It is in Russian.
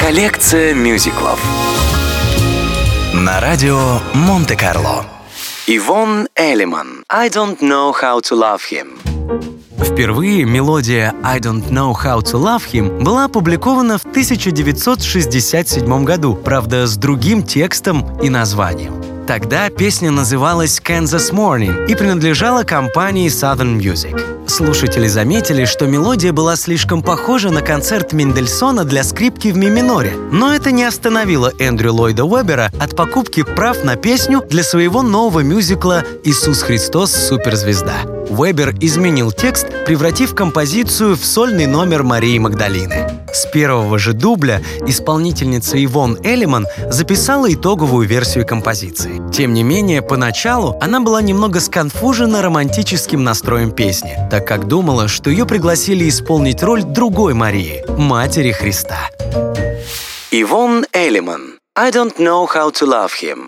Коллекция мюзиклов на радио Монте-Карло. Ивон Элиман «I don't know how to love him». Впервые мелодия «I don't know how to love him» была опубликована в 1967 году, правда, с другим текстом и названием. Тогда песня называлась «Kansas Morning» и принадлежала компании Southern Music. Слушатели заметили, что мелодия была слишком похожа на концерт Мендельсона для скрипки в ми миноре, но это не остановило Эндрю Ллойда Уэбера от покупки прав на песню для своего нового мюзикла «Иисус Христос. Суперзвезда». Уэбер изменил текст, превратив композицию в сольный номер Марии Магдалины. С первого же дубля исполнительница Ивон Элиман записала итоговую версию композиции. Тем не менее, поначалу она была немного сконфужена романтическим настроем песни, так как думала, что ее пригласили исполнить роль другой Марии, Матери Христа. Ивон Элиман I don't know how to love him.